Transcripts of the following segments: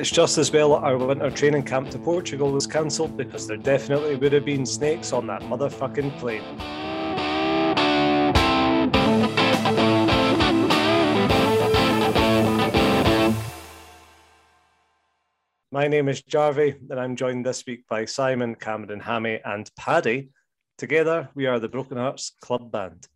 it's just as well that our winter training camp to Portugal was cancelled because there definitely would have been snakes on that motherfucking plane. My name is Jarvey, and I'm joined this week by Simon, Cameron, Hammy, and Paddy. Together, we are the Broken Hearts Club Band.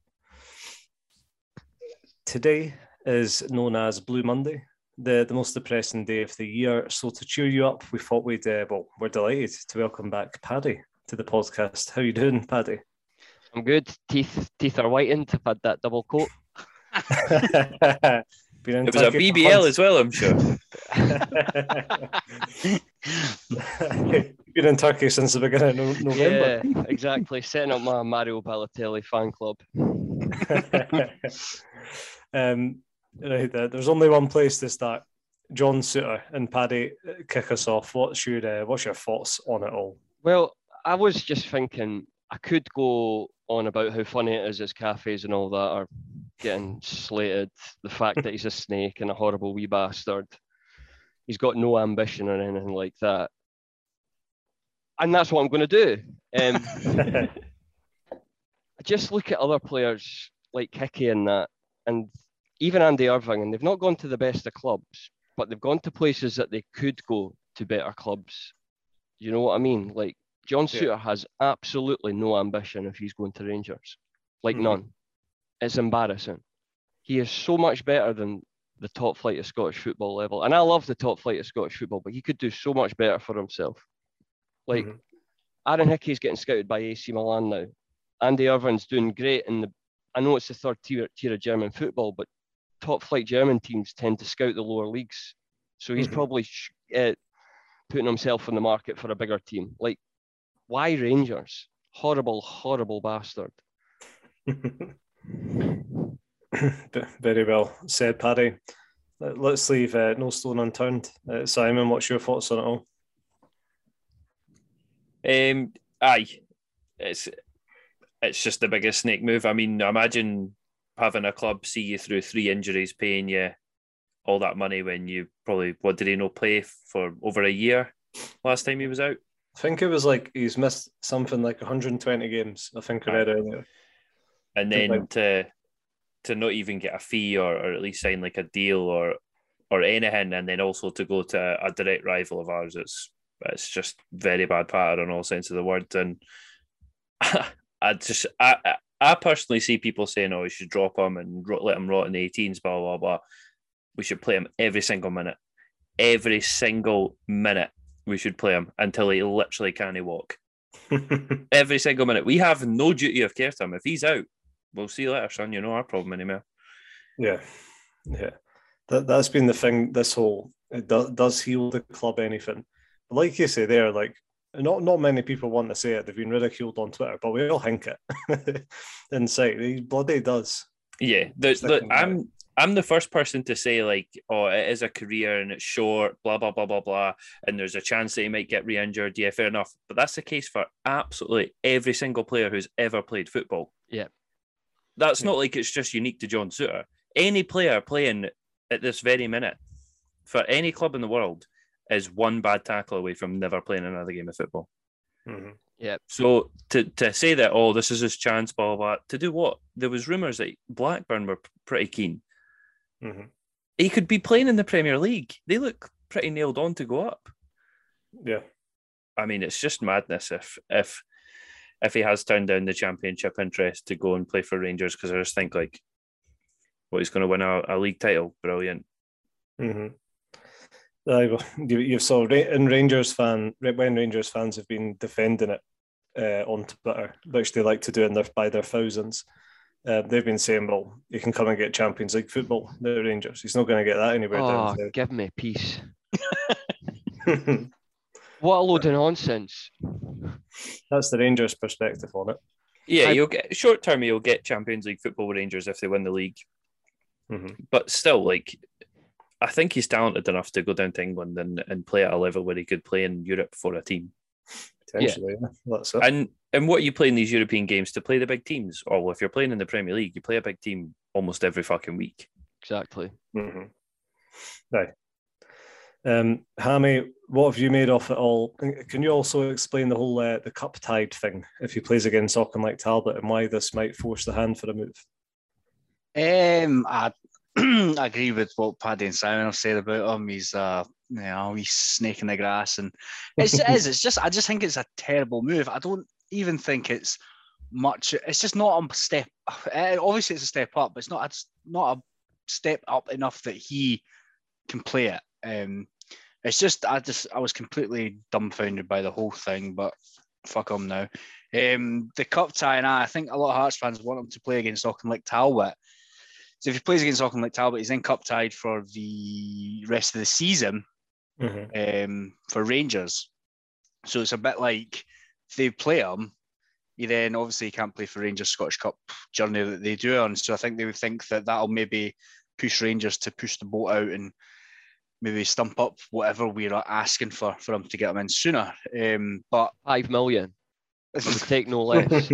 Today is known as Blue Monday, the, the most depressing day of the year. So, to cheer you up, we thought we'd, uh, well, we're delighted to welcome back Paddy to the podcast. How are you doing, Paddy? I'm good. Teeth teeth are whitened. I've had that double coat. it was a BBL as well, I'm sure. Been in Turkey since the beginning of November. Yeah, exactly. Setting up my Mario Balotelli fan club. um, right, there. there's only one place to start. John Souttar and Paddy, kick us off. What's your uh, what's your thoughts on it all? Well, I was just thinking I could go on about how funny it is as cafes and all that are getting slated. The fact that he's a snake and a horrible wee bastard. He's got no ambition or anything like that. And that's what I'm going to do. Um, just look at other players like Hickey and that, and even Andy Irving, and they've not gone to the best of clubs, but they've gone to places that they could go to better clubs. You know what I mean? Like John yeah. has absolutely no ambition if he's going to Rangers, like mm-hmm. none. It's embarrassing. He is so much better than the top flight of Scottish football level. And I love the top flight of Scottish football, but he could do so much better for himself. Like mm-hmm. Aaron Hickey's getting scouted by AC Milan now. Andy Irving's doing great in the I know it's the third tier, tier of German football, but top flight German teams tend to scout the lower leagues. So he's mm-hmm. probably uh, putting himself in the market for a bigger team. Like, why Rangers? Horrible, horrible bastard. Very well said, Paddy. Let's leave uh, no stone unturned. Uh, Simon, what's your thoughts on it all? Um, aye, it's it's just the biggest snake move. I mean, imagine having a club see you through three injuries, paying you all that money when you probably what did he not play for over a year last time he was out? I think it was like he's missed something like 120 games. I think I read earlier and then to to not even get a fee or, or at least sign like a deal or or anything, and then also to go to a direct rival of ours, it's it's just very bad pattern in all sense of the word. And I just I I personally see people saying, "Oh, we should drop him and let him rot in the 18s," blah blah blah. We should play him every single minute, every single minute. We should play him until he literally can't walk. every single minute. We have no duty of care to him. If he's out, we'll see you later, son. You're not our problem anymore. Yeah, yeah. That that's been the thing. This whole it does does heal the club anything. But like you say, there like not not many people want to say it. They've been ridiculed on Twitter, but we all think it inside. He bloody does. Yeah, the, the, I'm I'm the first person to say like, oh, it is a career and it's short, blah blah blah blah blah, and there's a chance that he might get re-injured. Yeah, fair enough. But that's the case for absolutely every single player who's ever played football. Yeah, that's not like it's just unique to John Souttar. Any player playing at this very minute for any club in the world is one bad tackle away from never playing another game of football. Mm-hmm. Yeah. So to, to say that, oh, this is his chance, blah, blah, blah, to do what? There was rumours that Blackburn were pretty keen. Mm-hmm. He could be playing in the Premier League. They look pretty nailed on to go up. Yeah. I mean, it's just madness if if if he has turned down the championship interest to go and play for Rangers, because I just think like, well, he's going to win a, a league title. Brilliant. Mm-hmm. Uh, You've saw in Rangers fan when Rangers fans have been defending it uh, on Twitter, which they like to do in their, by their thousands. Uh, they've been saying, "Well, you can come and get Champions League football." The Rangers, he's not going to get that anywhere. Oh, give me peace. What a load of nonsense. That's the Rangers' perspective on it. Yeah, I... you'll get short term. You'll get Champions League football Rangers if they win the league. Mm-hmm. But still, like, I think he's talented enough to go down to England and, and play at a level where he could play in Europe for a team. Potentially, yeah. yeah. That's it. And and what you play in these European games to play the big teams? Or well, if you're playing in the Premier League, you play a big team almost every fucking week. Exactly. Mm-hmm. Right. Um, Hammy, what have you made of it all? Can you also explain the whole uh, the cup tied thing if he plays against like Talbot and why this might force the hand for a move? Um, I, I agree with what Paddy and Simon have said about him. He's uh, you know, he's snake in the grass, and it's, it is. It's just I just think it's a terrible move. I don't even think it's much. It's just not a step. Eh, obviously, it's a step up, but it's not. It's not a step up enough that he can play it. Um, it's just I just I was completely dumbfounded by the whole thing, but fuck him now. Um, the cup tie and I, I think a lot of Hearts fans want him to play against Auchinleck Talbot. So if he plays against Auchinleck Talbot, he's then cup tied for the rest of the season mm-hmm. um, for Rangers. So it's a bit like if they play him, he then obviously can't play for Rangers Scottish Cup journey that they do on. So I think they would think that that'll maybe push Rangers to push the boat out and maybe stump up whatever we're asking for for them to get them in sooner. Um, but five million, I would take no less.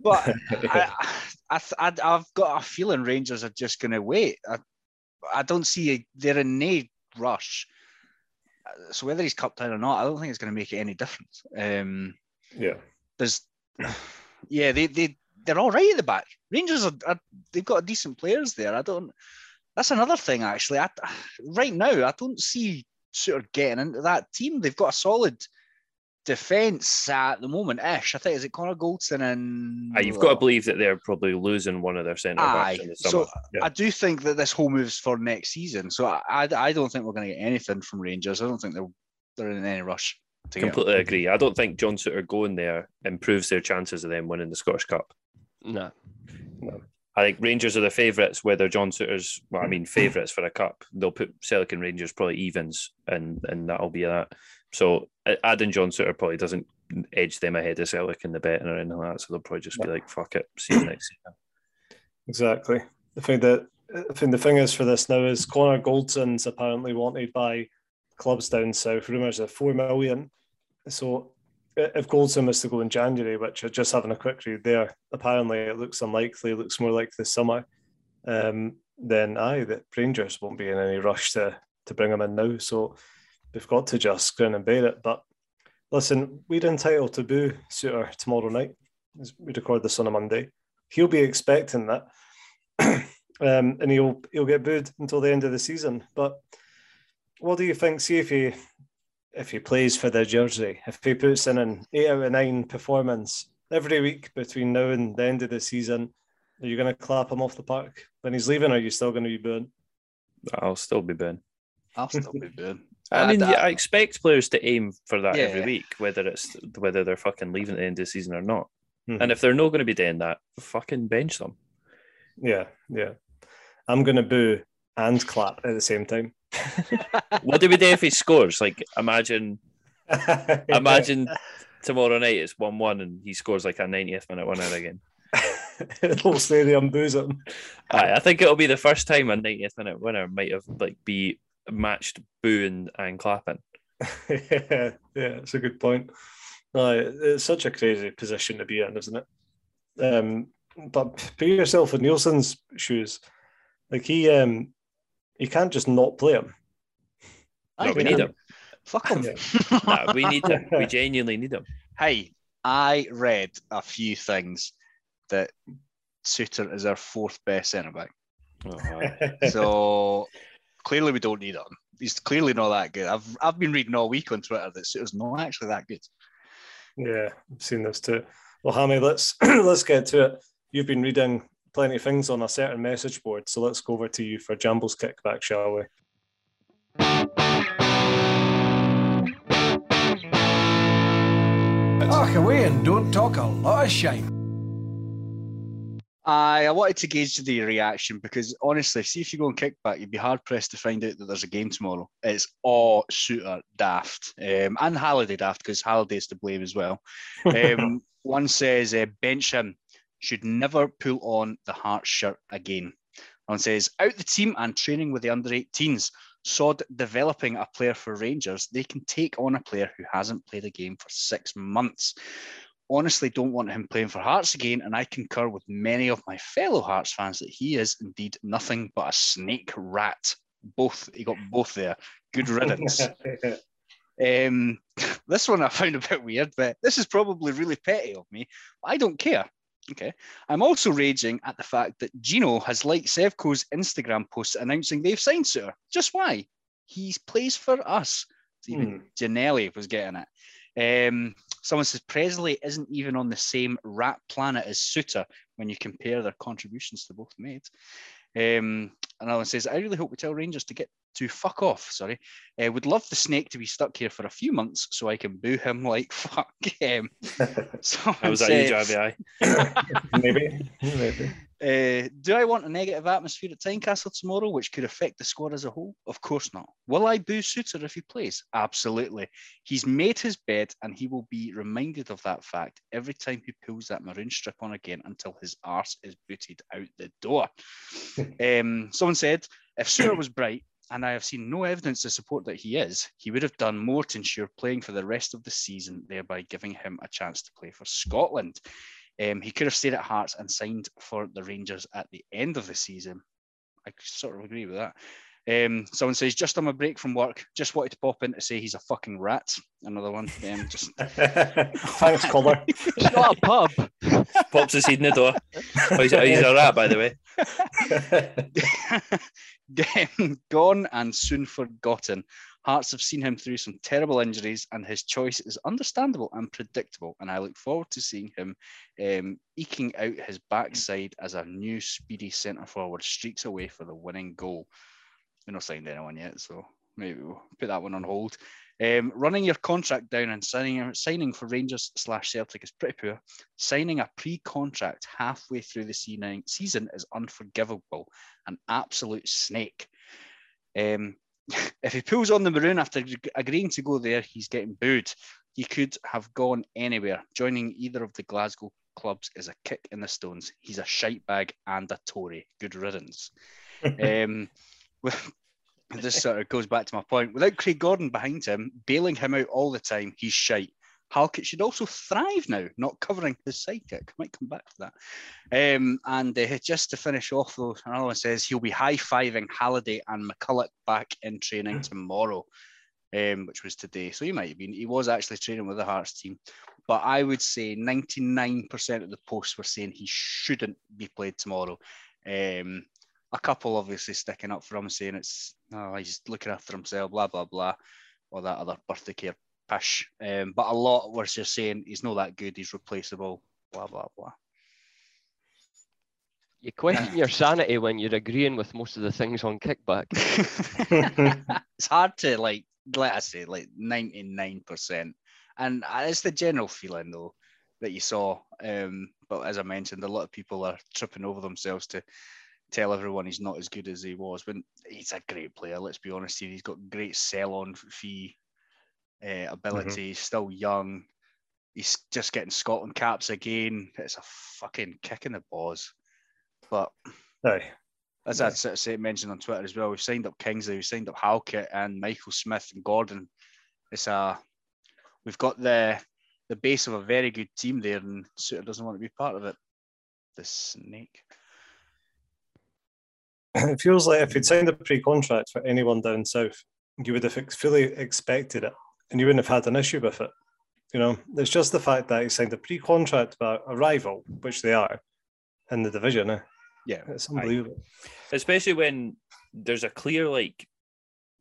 but I, I, I, have got a feeling Rangers are just going to wait. I, I don't see a, they're in no rush. So whether he's cupped in or not, I don't think it's going to make it any difference. Um, yeah, there's, yeah, they they they're all right at the back. Rangers are, are they've got decent players there. I don't that's another thing, actually. I, right now, I don't see sort of getting into that team. They've got a solid defence at the moment ish. I think is it Connor Goldson and ah, you've got to believe that they're probably losing one of their centre backs in the summer. So yeah. I do think that this whole moves for next season. So I, I, I don't think we're going to get anything from Rangers. I don't think they're they're in any rush. To Completely agree. I don't think John Souttar going there improves their chances of them winning the Scottish Cup. No. No. I think Rangers are the favourites, whether John Souttar's, well, I mean, favourites for a cup. They'll put Celtic and Rangers probably evens, and and that'll be that. So adding John Souttar probably doesn't edge them ahead of Celtic in the betting or anything like that. So they'll probably just be like, fuck it, see you next year. Exactly. I think that I think the thing is for this now is Connor Goldson's apparently wanted by clubs down south. Rumours of four million. So if Goldson was to go in January, which i just having a quick read there, apparently it looks unlikely, it looks more like the summer, um, then aye, the Rangers won't be in any rush to to bring him in now. So they've got to just grin and bear it. But listen, we're entitled to boo Souttar tomorrow night. We record this on a Monday. He'll be expecting that. um, and he'll he'll get booed until the end of the season. But what do you think? See if he if he plays for the jersey, if he puts in an eight out of nine performance every week between now and the end of the season, are you going to clap him off the park when he's leaving? Or are you still going to be booing? I'll still be booing. I'll still be booing. I mean, yeah, I expect players to aim for that yeah. every week, whether it's whether they're fucking leaving at the end of the season or not. Mm-hmm. And if they're not going to be doing that, fucking bench them. Yeah, yeah. I'm going to boo and clap at the same time. what do we do if he scores? Like, imagine, imagine tomorrow night it's one-one and he scores like a 90th minute winner again. it'll say the unbooze him. I, I think it'll be the first time a 90th minute winner might have like be matched booing and clapping. yeah, yeah, it's a good point. Uh, it's such a crazy position to be in, isn't it? Um, but put yourself in Neilson's shoes. Like he, um, you can't just not play him. No, we need him. Fuck him. no, we need him. We genuinely need him. Hey, I read a few things that Souttar is our fourth best centre back. Oh, so clearly we don't need him. He's clearly not that good. I've I've been reading all week on Twitter that Souttar's not actually that good. Yeah, I've seen this too. Well, Hammy, let's let's get to it. You've been reading plenty of things on a certain message board. So let's go over to you for Jambo's kickback, shall we? Talk away and don't talk a lot of shame. I, I wanted to gauge the reaction because honestly, see if you go on kickback, you'd be hard pressed to find out that there's a game tomorrow. It's all Souttar daft um, and Halliday daft because Halliday's to blame as well. Um, one says uh, bench him should never pull on the heart shirt again. One says, out the team and training with the under 18s. Sod developing a player for Rangers. They can take on a player who hasn't played a game for six months. Honestly, don't want him playing for Hearts again, and I concur with many of my fellow Hearts fans that he is indeed nothing but a snake rat. Both, he got both there. Good riddance. Um, this one I found a bit weird, but this is probably really petty of me. I don't care. Okay. I'm also raging at the fact that Gino has liked Sevco's Instagram post announcing they've signed Souttar. Just why? He plays for us. Even Hmm. Ginnelly was getting it. Um, someone says Presley isn't even on the same rat planet as Souttar when you compare their contributions to both made. Um, another one says, I really hope we tell Rangers to get to fuck off. Sorry. Uh, would love the snake to be stuck here for a few months so I can boo him like fuck him. Someone How was that you, said, Javi? maybe, maybe. Uh, do I want a negative atmosphere at Tynecastle tomorrow, which could affect the squad as a whole? Of course not. Will I boo Souttar if he plays? Absolutely. He's made his bed and he will be reminded of that fact every time he pulls that maroon strip on again until his arse is booted out the door. um, someone said, if Souttar was bright, and I have seen no evidence to support that he is, he would have done more to ensure playing for the rest of the season, thereby giving him a chance to play for Scotland. Um, he could have stayed at Hearts and signed for the Rangers at the end of the season. I sort of agree with that. Um, someone says, just on my break from work, just wanted to pop in to say he's a fucking rat. Another one. Um, just Thanks, caller. It's not a pub. Pops his head in the door. Oh, he's, he's a rat, by the way. gone and soon forgotten. Hearts have seen him through some terrible injuries, and his choice is understandable and predictable. And I look forward to seeing him um, eking out his backside as a new speedy centre forward streaks away for the winning goal. We've not signed anyone yet, so maybe we'll put that one on hold. Um, running your contract down and signing signing for Rangers slash Celtic is pretty poor. Signing a pre-contract halfway through the season season is unforgivable. An absolute snake. Um, if he pulls on the maroon after agreeing to go there, he's getting booed. He could have gone anywhere. Joining either of the Glasgow clubs is a kick in the stones. He's a shite bag and a Tory. Good riddance. um, with, this sort of goes back to my point. Without Craig Gordon behind him, bailing him out all the time, he's shite. Halkett should also thrive now, not covering his sidekick. Might come back to that. Um, and uh, just to finish off, though, another one says he'll be high fiving Halliday and McCulloch back in training tomorrow, um, which was today. So he might have been. He was actually training with the Hearts team, but I would say 99% of the posts were saying he shouldn't be played tomorrow. Um, a couple obviously sticking up for him, saying it's oh, he's looking after himself, blah blah blah, or that other birthday care pish. Um, but a lot were just saying he's not that good, he's replaceable, blah blah blah. You question your sanity when you're agreeing with most of the things on kickback. it's hard to like let us say like 99% and uh, it's the general feeling though that you saw um but as i mentioned a lot of people are tripping over themselves to tell everyone he's not as good as he was But he's a great player let's be honest here he's got great sell on fee uh, ability he's still young he's just getting scotland caps again it's a fucking kick in the balls but Aye. as I say, mentioned on Twitter as well, we've signed up Kingsley, we've signed up Halkett and Michael Smith and Gordon. It's a we've got the the base of a very good team there, and Souttar doesn't want to be part of it. The snake. It feels like if you'd signed a pre-contract for anyone down south, you would have fully expected it, and you wouldn't have had an issue with it. You know, it's just the fact that he signed a pre-contract with a rival, which they are, in the division. Eh? Yeah, It's unbelievable. especially when there's a clear like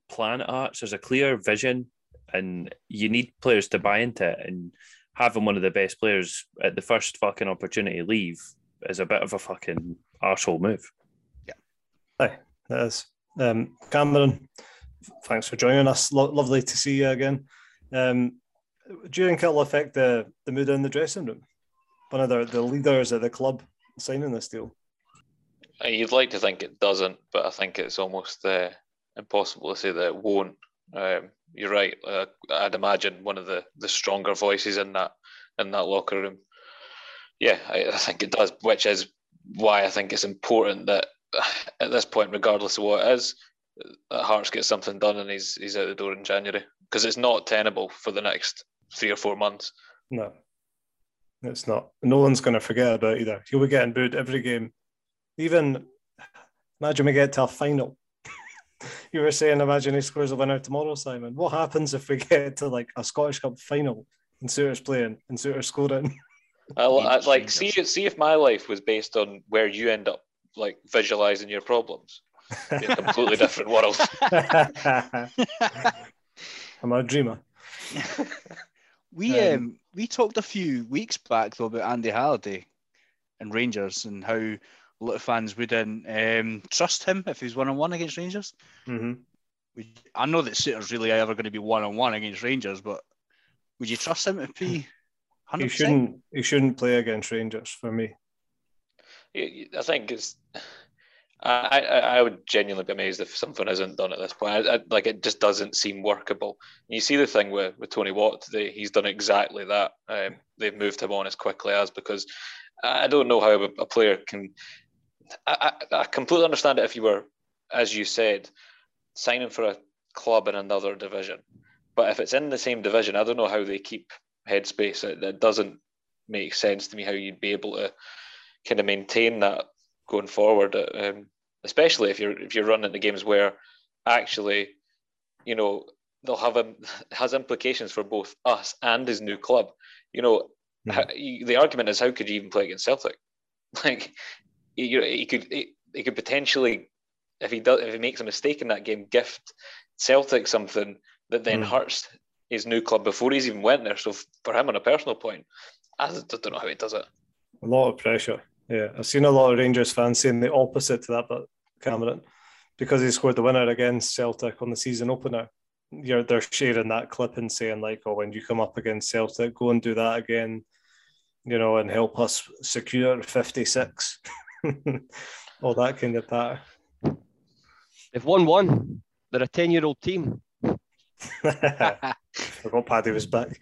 plan at Hearts, there's a clear vision, and you need players to buy into it. And having one of the best players at the first fucking opportunity leave is a bit of a fucking arsehole move. Yeah, aye, that is. Um, Cameron, thanks for joining us. Lo- lovely to see you again. Um, do you think it'll affect the, the mood in the dressing room? One of the, the leaders of the club signing this deal. Uh, You'd like to think it doesn't, but I think it's almost uh, impossible to say that it won't. Um, you're right. Uh, I'd imagine one of the, the stronger voices in that in that locker room. Yeah, I, I think it does, which is why I think it's important that at this point, regardless of what it is, Uh, Hearts gets something done and he's he's out the door in January because it's not tenable for the next three or four months. No, it's not. No one's going to forget about it either. He'll be getting booed every game. Even imagine we get to a final you were saying, imagine he scores a winner tomorrow, Simon. What happens if we get to like a Scottish Cup final and Souttar's playing and Souttar's scoring? I, I like see see if my life was based on where you end up like visualizing your problems. Be a completely different world. I'm a dreamer. We Um, um, we talked a few weeks back though about Andy Halliday and Rangers and how a lot of fans wouldn't um, trust him if he was one on one against Rangers. hmm Would, I know that Souttar's really ever going to be one on one against Rangers, but would you trust him to be He hundred percent? shouldn't. He shouldn't play against Rangers for me. I think it's. I, I I would genuinely be amazed if something isn't done at this point. I, I, like it just doesn't seem workable. You see the thing with, with Tony Watt today; he's done exactly that. Um, they've moved him on as quickly as because I don't know how a, a player can. I, I, I completely understand it if you were, as you said, signing for a club in another division, but if it's in the same division, I don't know how they keep headspace. It, it doesn't make sense to me how you'd be able to kind of maintain that going forward, um, especially if you're if you're running the games where actually, you know, they'll have a, has implications for both us and his new club. You know, Mhm. how, you, the argument is how could you even play against Celtic? Like, you know, he could he, he could potentially, if he does if he makes a mistake in that game, gift Celtic something that then Mm. hurts his new club before he's even went there. So for him on a personal point, I don't know how he does it. A lot of pressure. Yeah, I've seen a lot of Rangers fans saying the opposite to that, but Cameron, because he scored the winner against Celtic on the season opener, you're they're sharing that clip and saying like, "Oh, when you come up against Celtic, go and do that again, you know, and help us secure 56." All that kind of patter. They've won one. They're a 10 year old team. I forgot Paddy was back.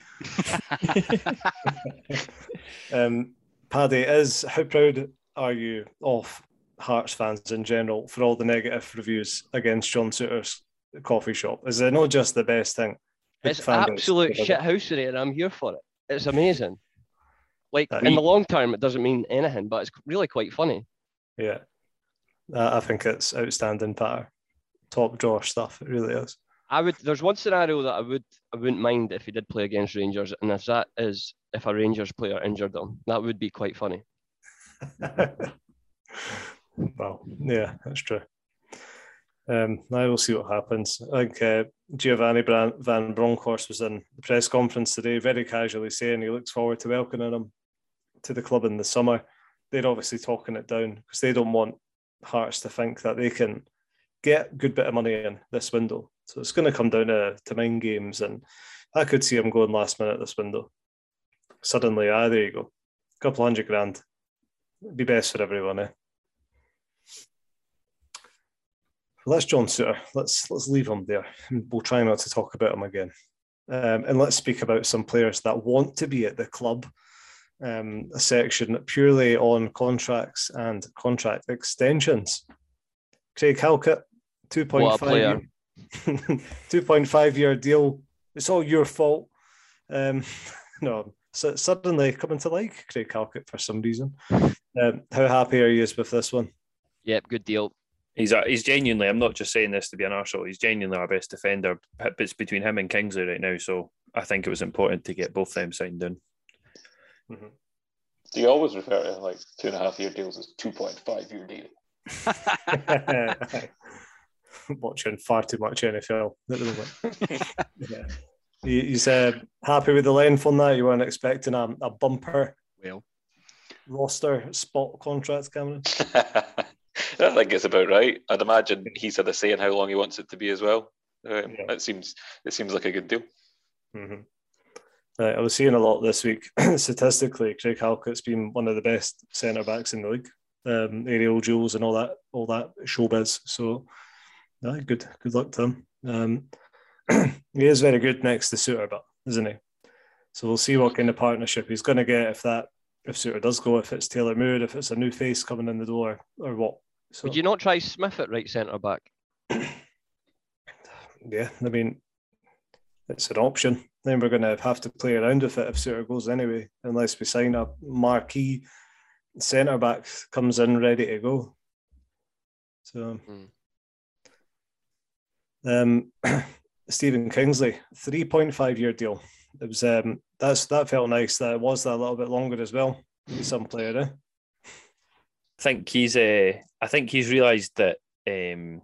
um, Paddy, is how proud are you of Hearts fans in general for all the negative reviews against John Souttar's coffee shop? Is it not just the best thing? It's absolute shithousery, and I'm here for it. It's amazing. Like Uh, in the long term, it doesn't mean anything, but it's really quite funny. Yeah, Uh, I think it's outstanding patter, top drawer stuff. It really is. I would. There's one scenario that I would. I wouldn't mind if he did play against Rangers, and if that is if a Rangers player injured him, that would be quite funny. well, yeah, that's true. Um, now we'll see what happens. I think uh, Giovanni Van Bronckhorst was in the press conference today, very casually saying he looks forward to welcoming him to the club in the summer. They're obviously talking it down because they don't want Hearts to think that they can get a good bit of money in this window. So it's going to come down to, to mind games, and I could see him going last minute this window. Suddenly, ah, there you go, a couple hundred grand, It'd be best for everyone, eh? That's John Souttar. Let's let's leave him there. And we'll try not to talk about him again, um, and let's speak about some players that want to be at the club. Um, a section purely on contracts and contract extensions. Craig Halkett, two point What a five player. two point five year deal. It's all your fault. Um, no, so suddenly coming to like Craig Halkett for some reason. Um, how happy are you with this one? Yep, good deal. He's a, he's genuinely. I'm not just saying this to be an arsehole. He's genuinely our best defender. It's between him and Kingsley right now. So I think it was important to get both them signed in. Mm-hmm. Do you always refer to like two and a half year deals as two point five year deal? Watching far too much NFL at the moment. yeah. You, you said happy with the length on that. You weren't expecting a, a bumper Well, roster spot contract, Cameron. I think it's about right. I'd imagine he's had a say in how long he wants it to be as well. Um, Yeah. It seems it seems like a good deal. Mm-hmm. I was seeing a lot this week. Statistically, Craig Halkett's been one of the best centre backs in the league. Um, aerial duels and all that, all that showbiz. So, yeah, good, good luck to him. Um, he is very good next to Souttar, but isn't he? So we'll see what kind of partnership he's going to get if that if Souttar does go, if it's Taylor Moore, if it's a new face coming in the door, or what. So Would you not try Smith at right centre back? yeah, I mean, it's an option. Then we're going to have to play around with it if Souttar goes anyway, unless we sign a marquee centre back comes in ready to go. So Hmm. Um, Stephen Kingsley, three point five year deal. It was um, that's that felt nice. That it was that a little bit longer as well. Some player, eh? I think he's uh, I think he's realised that um,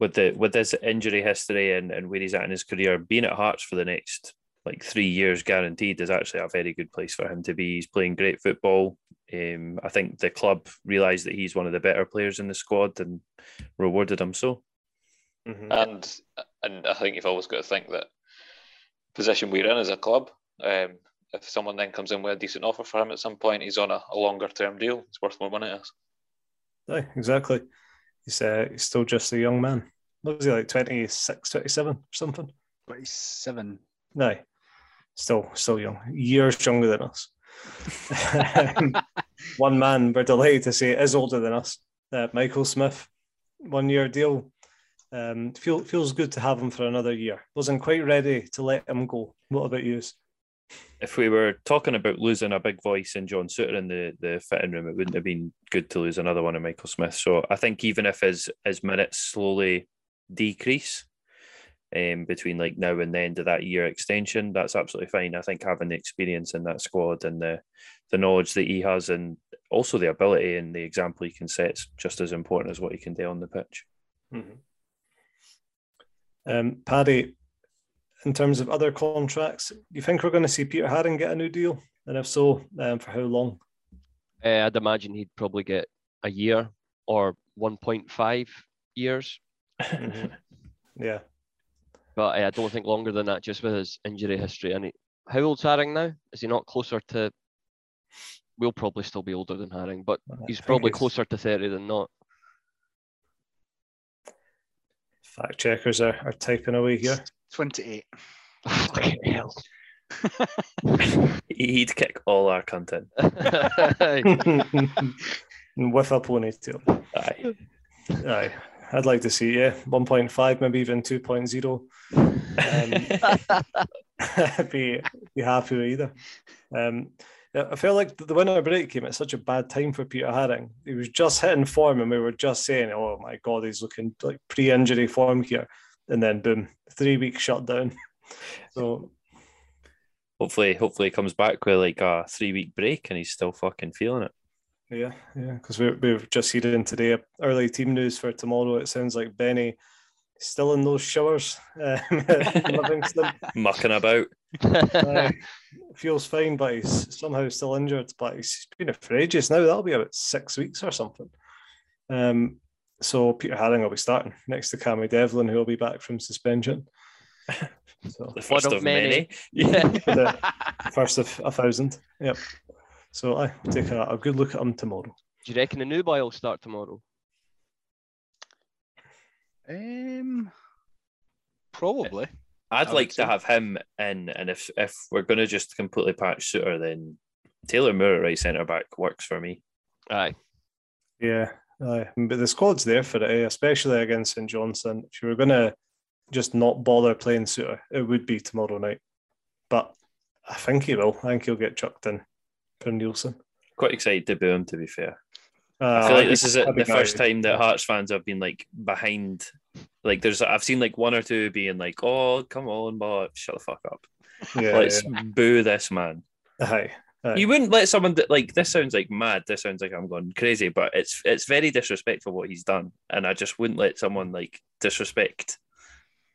with the with his injury history and, and where he's at in his career, being at Hearts for the next like three years guaranteed is actually a very good place for him to be. He's playing great football. Um, I think the club realised that he's one of the better players in the squad and rewarded him so. Mm-hmm. And and I think you've always got to think that position we're in as a club, um, if someone then comes in with a decent offer for him at some point, he's on a, a longer term deal. It's worth more money to us. Aye, exactly. He's, uh, he's still just a young man. What was he like 26, 27 or something? 27. No, still still young, years younger than us. one man we're delighted to say is older than us. Uh, Michael Smith, one year deal. Um, feel, feels good to have him for another year. Wasn't quite ready to let him go. What about you? If we were talking about losing a big voice in John Souttar in the, the fitting room, it wouldn't have been good to lose another one in Michael Smith. So I think even if his, his minutes slowly decrease, um, between like now and the end of that year extension, that's absolutely fine. I think having the experience in that squad and the the knowledge that he has, and also the ability and the example he can set, is just as important as what he can do on the pitch. Mm-hmm. Um, Paddy, in terms of other contracts, do you think we're going to see Peter Haring get a new deal? And if so, um, for how long? Uh, I'd imagine he'd probably get a year or 1.5 years. mm-hmm. Yeah but uh, I don't think longer than that, just with his injury history. And he, how old's Haring now? Is he not closer to? We'll probably still be older than Haring, but he's probably closer to thirty than not. Fact checkers are, are typing away here. Twenty-eight. Fucking hell. He'd kick all our content. With a ponytail. Aye. Aye. I'd like to see, yeah, 1.5, maybe even 2.0. Um, I'd be, be happy with either. Um, I felt like the winter break came at such a bad time for Peter Haring. He was just hitting form, and we were just saying, "Oh my God, he's looking like pre-injury form here." And then, boom, three weeks shut down. So, hopefully, hopefully, he comes back with like a three-week break, and he's still fucking feeling it. Yeah, yeah, because we, we've just hearing today early team news for tomorrow. It sounds like Benny still in those showers, um, mucking about. Uh, feels fine, but he's somehow still injured. But he's been for ages now. That'll be about six weeks or something. Um, so Peter Haring will be starting next to Cammy Devlin, who will be back from suspension. So, the first of, of many. many. Yeah. first of a thousand. Yep. So I take a, a, good look at him tomorrow. Do you reckon the new boy will start tomorrow? Um, probably. I'd like to have him in, and if if we're going to just completely patch Souttar, then Taylor Moore at right centre back works for me. Aye. Yeah, aye. But the squad's there for it, eh? especially against St Johnstone. If you were going to just not bother playing Souttar, it would be tomorrow night. But I think he will. I think he'll get chucked in for Neilson. Quite excited to boo him, to be fair. Uh, I feel like this is the first time that Hearts fans have been like behind. Like, there's I've seen like one or two being like, "Oh, come on, but shut the fuck up. Yeah, Let's yeah. boo this man." Aye. Aye. You wouldn't let someone that like this sounds like mad. This sounds like I'm going crazy, but it's it's very disrespectful what he's done, and I just wouldn't let someone like disrespect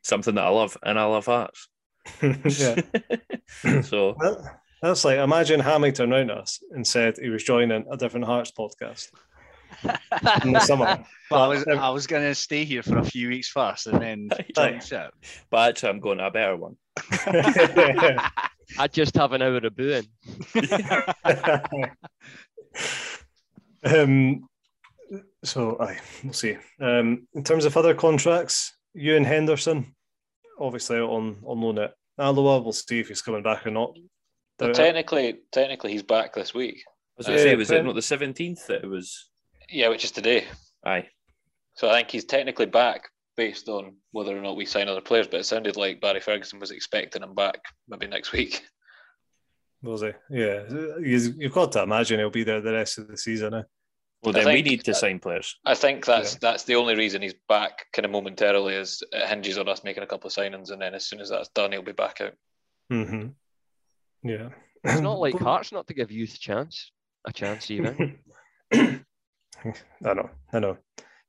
something that I love, and I love Hearts. yeah. so well, that's like imagine Hammy turned around us and said he was joining a different Hearts podcast in the summer. But I was I was gonna stay here for a few weeks first and then jump ship. But actually, I'm going to a better one. I just have an hour of booing. um, so, aye, we'll see. Um, in terms of other contracts, Ewan Henderson, obviously on on loan at Alloa. We'll see if he's coming back or not. But technically, technically, he's back this week. I was going to say, was it not the seventeenth that it was? Yeah, which is today. Aye. So I think he's technically back based on whether or not we sign other players. But it sounded like Barry Ferguson was expecting him back maybe next week. Was he? Yeah, you've got to imagine he'll be there the rest of the season. Eh? Well, I then we need to sign players. I think that's that's the only reason he's back kind of momentarily is it hinges on us making a couple of signings, and then as soon as that's done, he'll be back out. hmm Yeah. It's not like Hearts not to give youth a chance, a chance even. I know, I know.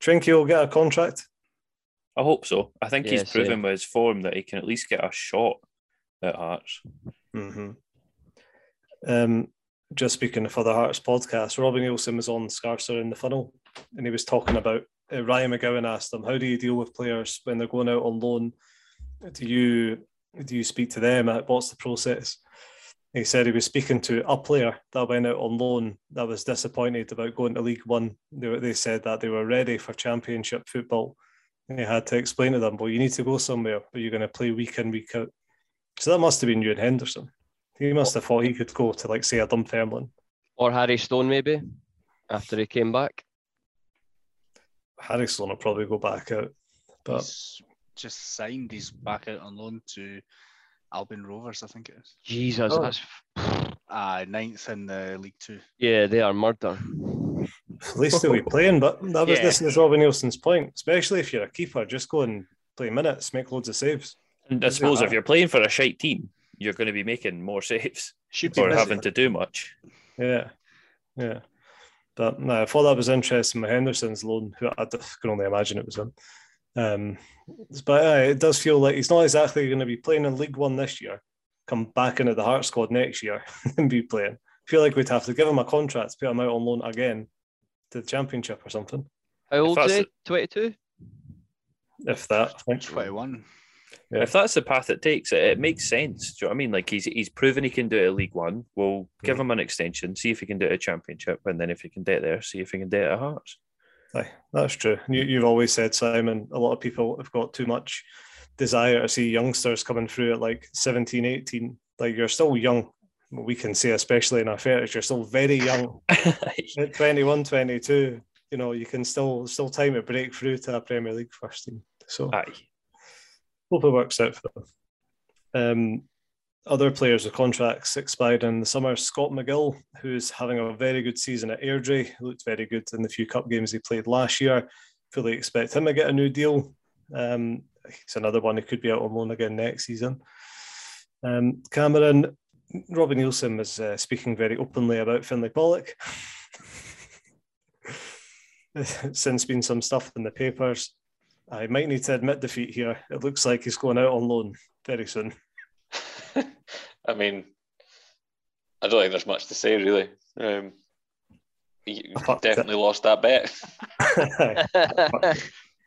Trinky will get a contract. I hope so. I think Yeah, he's proven same. with his form that he can at least get a shot at Hearts. hmm Um, just speaking of other Hearts podcast, Robbie Neilson was on Scarcer in the funnel, and he was talking about uh, Ryan McGowan asked him, "How do you deal with players when they're going out on loan? Do you do you speak to them? What's the process?" He said he was speaking to a player that went out on loan that was disappointed about going to League One. They, they said that they were ready for Championship football. And he had to explain to them, well, you need to go somewhere, but you're going to play week in, week out. So that must have been you and Henderson. He must have thought he could go to, like, say, a Dunfermline. or Harry Stone maybe after he came back. Harry Stone will probably go back out. But He's just signed. He's back out on loan to Albion Rovers, I think it is. Jesus, Oh. that's Uh, ninth in the League Two. yeah, they are murder. at least they'll be playing. But that was Yeah. this is Robbie Neilson's point. Especially if you're a keeper, just go and play minutes, make loads of saves. And I suppose hard? if you're playing for a shite team, you're going to be making more saves Should or having to do much. Yeah, yeah. But no, I thought that was interesting My Henderson's loan, who I d- can only imagine it was him. Um, but uh, it does feel like he's not exactly going to be playing in League One this year. Come back into the Heart squad next year and be playing. I feel like we'd have to give him a contract, put him out on loan again to the Championship or something, How old is he? Twenty-two. if that. Twenty-one. Yeah. If that's the path it takes, it, it makes sense. Do you know what I mean? Like he's he's proven he can do it at League One. We'll give him an extension, see if he can do it at Championship, and then if he can do it there, see if he can do it at Hearts. Aye, that's true. You, you've always said, Simon, a lot of people have got too much desire to see youngsters coming through at like 17, 18. Like you're still young. We can say, especially in our 30s, you're still very young. At 21, 22, you know, you can still still time to break through to a Premier League first team. So Aye. hope it works out for them. Um, other players with contracts expired in the summer. Scott McGill, who's having a very good season at Airdrie, looked very good in the few cup games he played last year. Fully expect him to get a new deal. Um, he's another one who could be out on loan again next season. Um, Cameron, Robbie Neilson was uh, speaking very openly about Finlay Pollock. Since been some stuff in the papers. I might need to admit defeat here. It looks like he's going out on loan very soon. I mean, I don't think there's much to say really. Um, you you Fuck definitely lost that bet.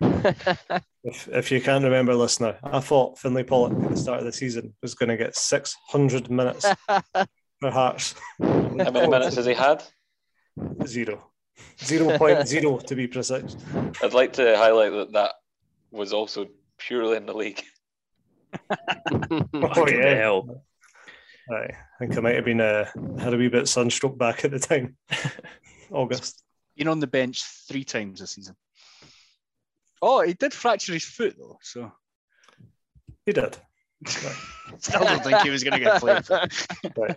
if, if you can't remember, listener, I thought Finlay Pollock at the start of the season was going to get 600 minutes for Hearts. How many minutes has he had? Zero. 0.0 to be precise. I'd like to highlight that that was also purely in the league. Oh, yeah. hell. Aye, I think I might have been uh, had a wee bit sunstroke back at the time. August. Been on the bench three times this season. Oh, he did fracture his foot though, so He did. still don't think he was going to get played. For. Right.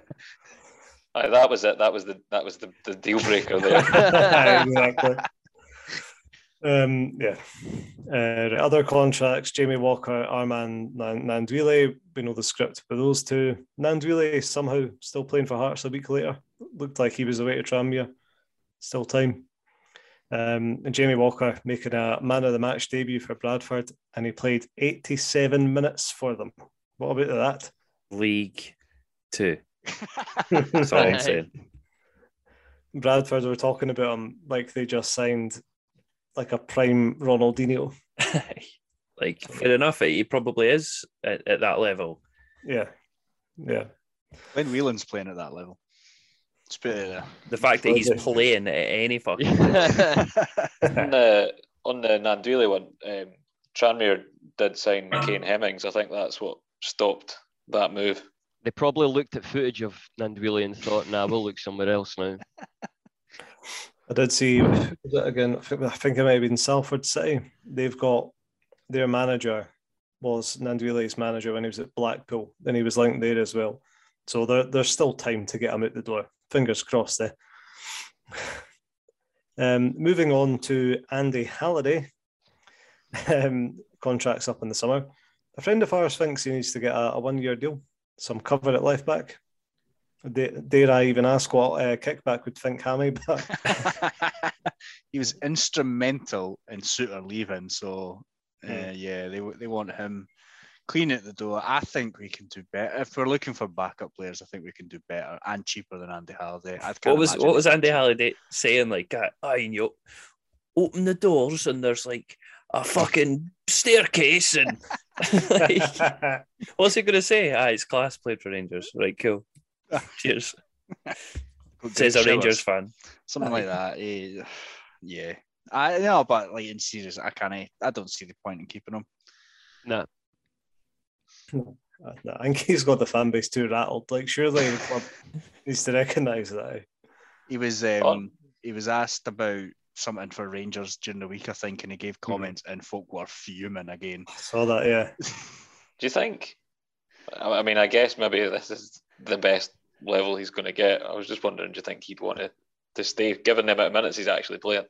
Aye, that was it. That was the that was the, the deal breaker there. Exactly. Um, yeah. Uh, other contracts: Jamie Walker, Armand Nan- Gnanduillet. We know the script for those two. Gnanduillet somehow still playing for Hearts a week later. Looked like he was away to Tranmere. Still time. Um, and Jamie Walker making a man of the match debut for Bradford, and he played 87 minutes for them. What about that? League Two. That's all I'm saying. Bradford were talking about him like they just signed like a prime Ronaldinho. like fair enough. He probably is at, at that level. Yeah, yeah. When Whelan's playing at that level, it's pretty. Uh, The fact that he's Okay. playing at any fucking on the on the Gnanduillet one, um, Tranmere did sign McCain Hemmings. I think that's what stopped that move. they probably looked at footage of Gnanduillet and thought, nah, we'll look somewhere else now. I did see again. I think, it might have been Salford City. They've got their manager was Gnanduillet's manager when he was at Blackpool, and he was linked there as well. So there, there's still time to get him out the door. Fingers crossed. There. Um, moving on to Andy Halliday, um, contracts up in the summer. A friend of ours thinks he needs to get a, a one-year deal, some cover at left back. Dare, dare I even ask what uh, kickback would think Hammy? But he was instrumental in Souttar leaving, so uh, Hmm. yeah, they they want him clean at the door. I think we can do better if we're looking for backup players. I think we can do better and cheaper than Andy Halliday. I can't What was what was Andy. Halliday saying? Like, I you know, open the doors and there's like a fucking staircase and like, what's he gonna say? Ah, it's class played for Rangers. Right, cool. Cheers. Says a showers. Rangers fan. something like that. eh, yeah, I know, but like in serious, I can't. I don't see the point in keeping him. No, I think he's got the fan base too rattled. Like, surely the club needs to recognise that. He was um, Oh. he was asked about something for Rangers during the week, I think, and he gave Hmm. comments, and folk were fuming again. I saw that, yeah. Do you think? I I mean, I guess maybe this is the best level he's going to get. I was just wondering, do you think he'd want to, to stay, given the amount of minutes he's actually playing?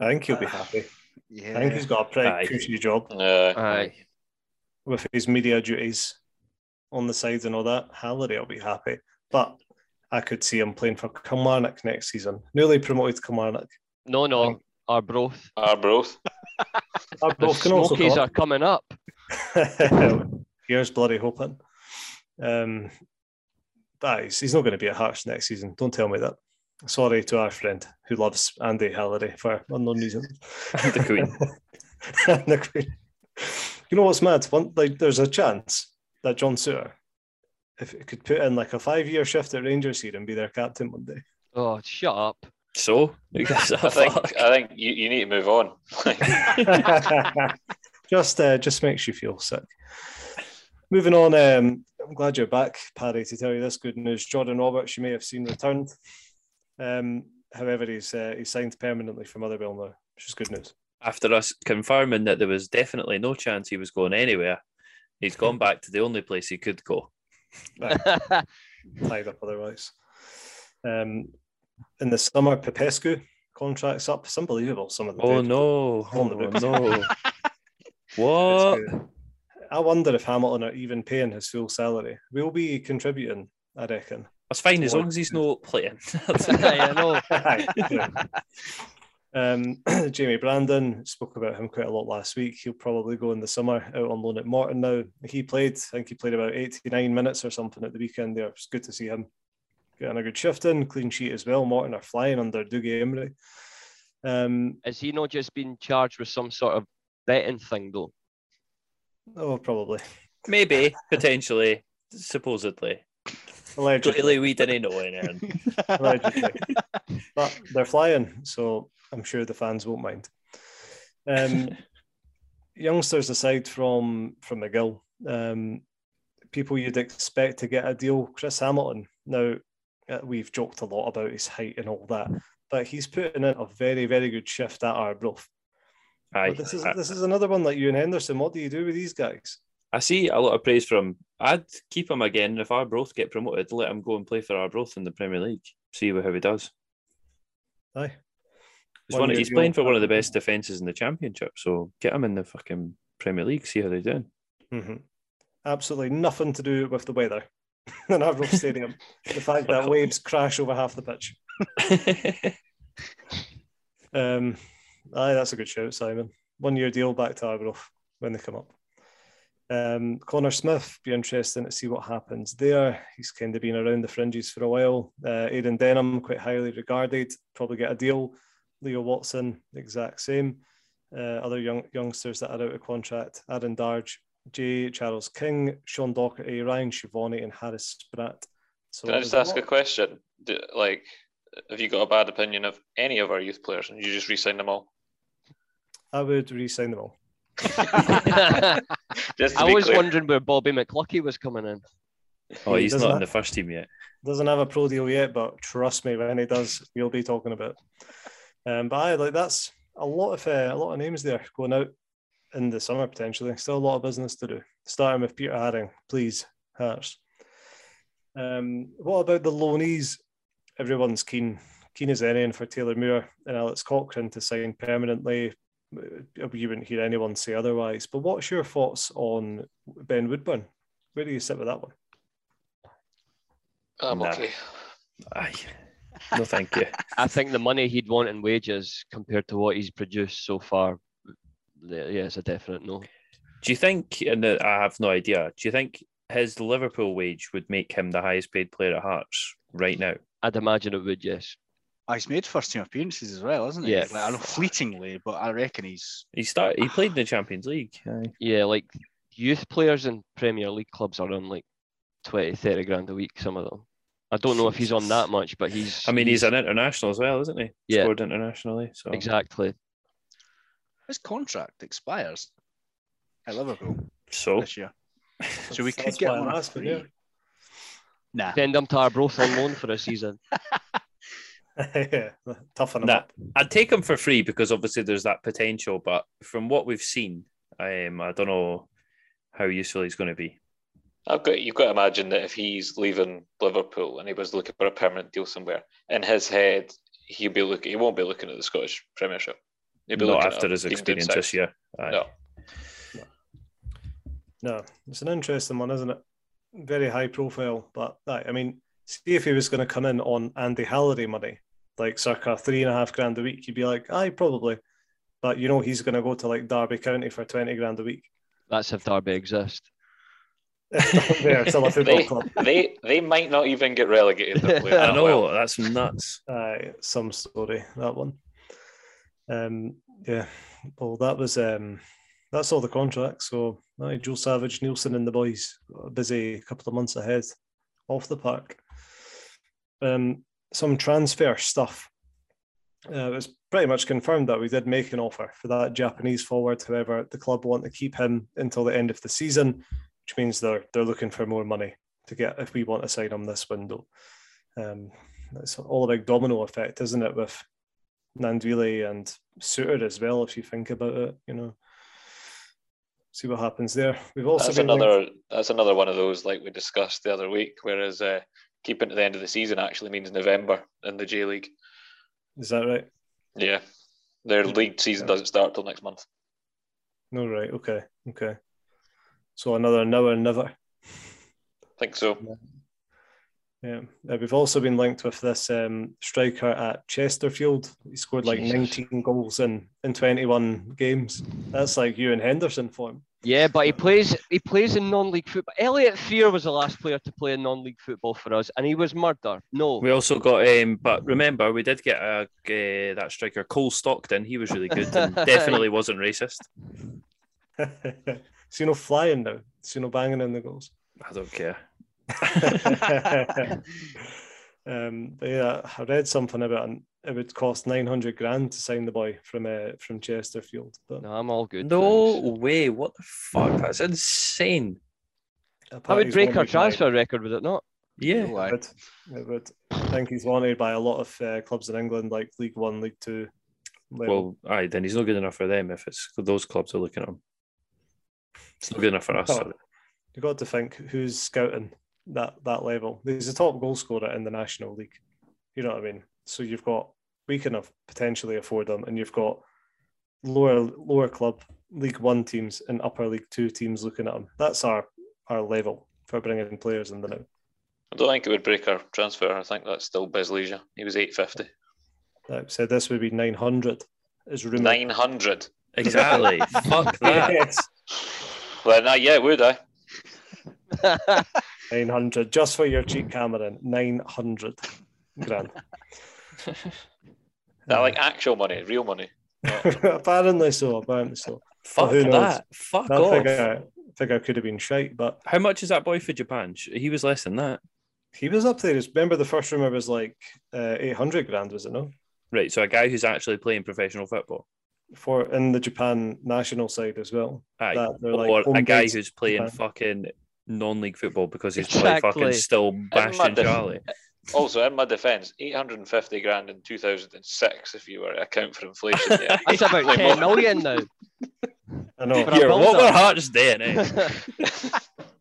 I think he'll be happy. Yeah, I think he's got a pretty Aye. cushy job Uh, Aye. with his media duties on the side and all that. Halliday will be happy. But I could see him playing for Kilmarnock next season. Newly promoted Kilmarnock. No, no, Arbroath. Arbroath. Our The both can also Smokies come are coming up. up. Here's bloody hoping. Um, but he's, he's not going to be at Hearts next season. Don't tell me that. Sorry to our friend who loves Andy Halliday for unknown reasons. The Queen. The Queen. You know what's mad? One, like, there's a chance that John Souttar, if it could put in like a five-year shift at Rangers here and be their captain one day. Oh, shut up. So, who gives a I think? I think you, you need to move on. just uh, just makes you feel sick. Moving on, um, I'm glad you're back, Paddy, to tell you this good news. Jordan Roberts, you may have seen returned. Um, however, he's uh, he's signed permanently for Motherwell now, which is good news. After us confirming that there was definitely no chance he was going anywhere, he's gone back to the only place he could go. Tied up otherwise. Um, in the summer, Popescu contracts up. It's unbelievable. Some of the Oh no! On the Oh no! what? Popescu. I wonder if Hamilton are even paying his full salary. We'll be contributing, I reckon. That's fine as long as he's not playing. I know. Yeah. um, Jamie Brandon spoke about him quite a lot last week. He'll probably go in the summer out on loan at Morton now. He played, I think he played about 89 minutes or something at the weekend there. It's good to see him getting a good shift in, clean sheet as well. Morton are flying under Dougie Imrie. Um, Is he not just been charged with some sort of betting thing, though? Oh, probably. Maybe, potentially, supposedly. Allegedly. Clearly, we didn't know anything. Allegedly. but they're flying, so I'm sure the fans won't mind. Um, youngsters aside from from McGill, um, people you'd expect to get a deal. Chris Hamilton. Now uh, we've joked a lot about his height and all that, but he's putting in a very very good shift at Arbroath. Aye. But this is I, this is another one like you and Henderson. What do you do with these guys? I see a lot of praise from. I'd keep him again if our Arbroath get promoted. Let him go and play for our Arbroath in the Premier League. See how he does. Aye. He's, One he's playing for one of the best defences in the Championship, so get him in the fucking Premier League. See how they're doing. Mhm. Absolutely nothing to do with the weather in Arbroath Stadium. The fact that waves crash over half the pitch. Um, aye, that's a good shout, Simon. One year deal back to Arbroath when they come up. Um, Connor Smith, be interesting to see what happens there. He's kind of been around the fringes for a while. Uh, Aidan Denholm, quite highly regarded, probably get a deal. Leo Watson, exact same. Uh, other young youngsters that are out of contract: Aaron Darge, Jay Charles King, Sean Docherty, Ryan Shivani, and Harris Spratt. So Can I just ask a question? Do, like, have you got a bad opinion of any of our youth players and you just re-sign them all? I would re-sign them all. I Just to was clear. wondering where Bobby McClucky was coming in. oh, he's does not in the first team yet. doesn't have a pro deal yet, but trust me, when he does, we'll be talking about. it. Um, but I like that's a lot of uh, a lot of names there going out in the summer potentially. Still a lot of business to do. Starting with Peter Haring, please, Hearts. Um, what about the loanees? Everyone's keen keen as anything for Taylor Moore and Alex Cochrane to sign permanently. Uh, You wouldn't hear anyone say otherwise. But what's your thoughts on Ben Woodburn? Where do you sit with that one? I'm Nah. okay. Aye. No, thank you. I think the money he'd want in wages compared to what he's produced so far, yeah, yeah, it's a definite no. Do you think, and uh, I have no idea, do you think his Liverpool wage would make him the highest paid player at Hearts right now? I'd imagine it would, yes. Oh, he's made first team appearances as well, hasn't he? Yeah. Like, I know fleetingly, but I reckon he's. He started. He played in the Champions League. Aye. Yeah, like youth players in Premier League clubs are on like 20, 30 grand a week, some of them. I don't know if he's on that much, but he's. I mean, he's an international as well, isn't he? Yeah. Scored internationally. So Exactly. His contract expires at Liverpool So this year. So we could get one. him I'm on a asking, free. yeah. Nah. Send him to Arbroath on loan for a season. yeah, toughen him Nah. up. I'd take him for free because obviously there's that potential. But from what we've seen, um, I don't know how useful he's going to be. I've got you've got to imagine that if he's leaving Liverpool and he was looking for a permanent deal somewhere, in his head he'll be looking. He won't be looking at the Scottish Premiership. He'll be Not looking after at his experience this year. Aye. No, No, it's an interesting one, isn't it? Very high profile, but aye, I mean, see if he was going to come in on Andy Halliday money, like circa three and a half grand a week, you'd be like, aye, probably. But you know, he's going to go to like Derby County for 20 grand a week. That's if Derby exist. They're still a football they, club. they they might not even get relegated. They're I know well. that's nuts. Aye, some story that one. Um, yeah. Well, that was um, that's all the contracts. So, aye, Joe Savage, Neilson, and the boys got a busy couple of months ahead, off the park. Um, some transfer stuff. Uh, it was pretty much confirmed that we did make an offer for that Japanese forward. However, the club want to keep him until the end of the season, which means they're they're looking for more money to get if we want to sign him this window. Um, it's all a big domino effect, isn't it, with Gnanduillet and Souttar as well, if you think about it, you know. See what happens there. We've also That's been linked- another. That's another one of those like we discussed the other week. Whereas uh, keeping to the end of the season actually means November in the J League. Is that right? Yeah, their league season doesn't start till next month. No, right. Okay. Okay. So another now never. I think so. Yeah. Uh, we've also been linked with this um, striker at Chesterfield. He scored like Jesus. 19 goals in, in 21 games. That's like you and Henderson form. Yeah, but he plays he plays in non-league football. Elliot Frear was the last player to play in non-league football for us, and he was murder. No, We also got, um, but remember, we did get a, uh, that striker Cole Stockton. He was really good and definitely wasn't racist. so you know flying now. So you know banging in the goals. I don't care. um, but yeah, I read something about an, it would cost 900 grand to sign the boy from uh, from Chesterfield. But no, I'm all good. No thanks. way! What the fuck? That's insane. That would break our transfer record, would it not? Yeah. No. It would. It would. I think he's wanted by a lot of uh, clubs in England, like League One, League Two. level. Well, aye, then he's not good enough for them if it's those clubs are looking at him. It's not good enough for us. Oh, you got to think who's scouting that that level. He's a top goal scorer in the National League. You know what I mean? So you've got we can have potentially afford them, and you've got lower lower club League One teams and upper League Two teams looking at him. That's our our level for bringing in players in the now. I don't think it would break our transfer. I think that's still Beslija. He was eight fifty. Like I said this would be nine hundred. Is rumored. Nine hundred. Exactly. Fuck that. Yes, Well, not yet, would I? nine hundred just for your cheap Cameron. Nine hundred grand. That like actual money, real money. apparently so. Apparently so. Fuck who knows? that. Fuck That off. figure, figure could have been shite, but How much is that boy for Japan? He was less than that. he was up there. Remember, the first rumor was like uh, eight hundred grand, was it no? Right. So a guy who's actually playing professional football. For in the Japan national side as well. Aye. That they're like or a guy who's playing Japan. fucking non-league football because he's probably Exactly. fucking still bashing def- Charlie. Also, in my defence, eight hundred and fifty grand in two thousand and six, if you were to account for inflation. Yeah, That's about Like, 10 million now. I know For a Here, what were Hearts doing? Eh?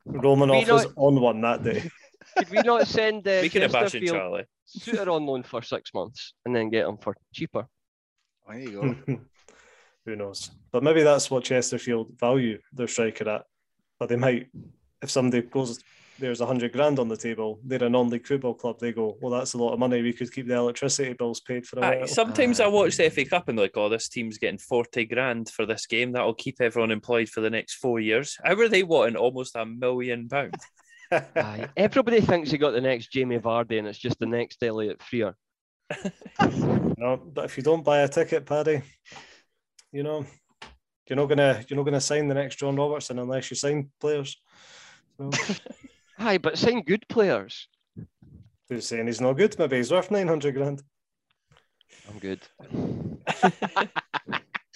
Romanov was on one that day. Could we not send uh, Speaking of bashing Chesterfield Charlie, Souttar on loan for six months and then get him for cheaper? There you go. Who knows? But maybe that's what Chesterfield value their striker at. But they might, if somebody goes, there's a hundred grand on the table, they're a non-league football club. They go, well, that's a lot of money. We could keep the electricity bills paid for a Aye, while. sometimes I watch the FA Cup and like, oh, this team's getting forty grand for this game. That'll keep everyone employed for the next four years. How are they wanting almost a million pounds? Aye. Everybody thinks he got the next Jamie Vardy and it's just the next Elliot Frear. No, but if you don't buy a ticket, Paddy, you know, you're not gonna you're not gonna sign the next John Robertson unless you sign players. So, Aye, but sign good players. who's saying he's not good? Maybe he's worth nine hundred grand. I'm good.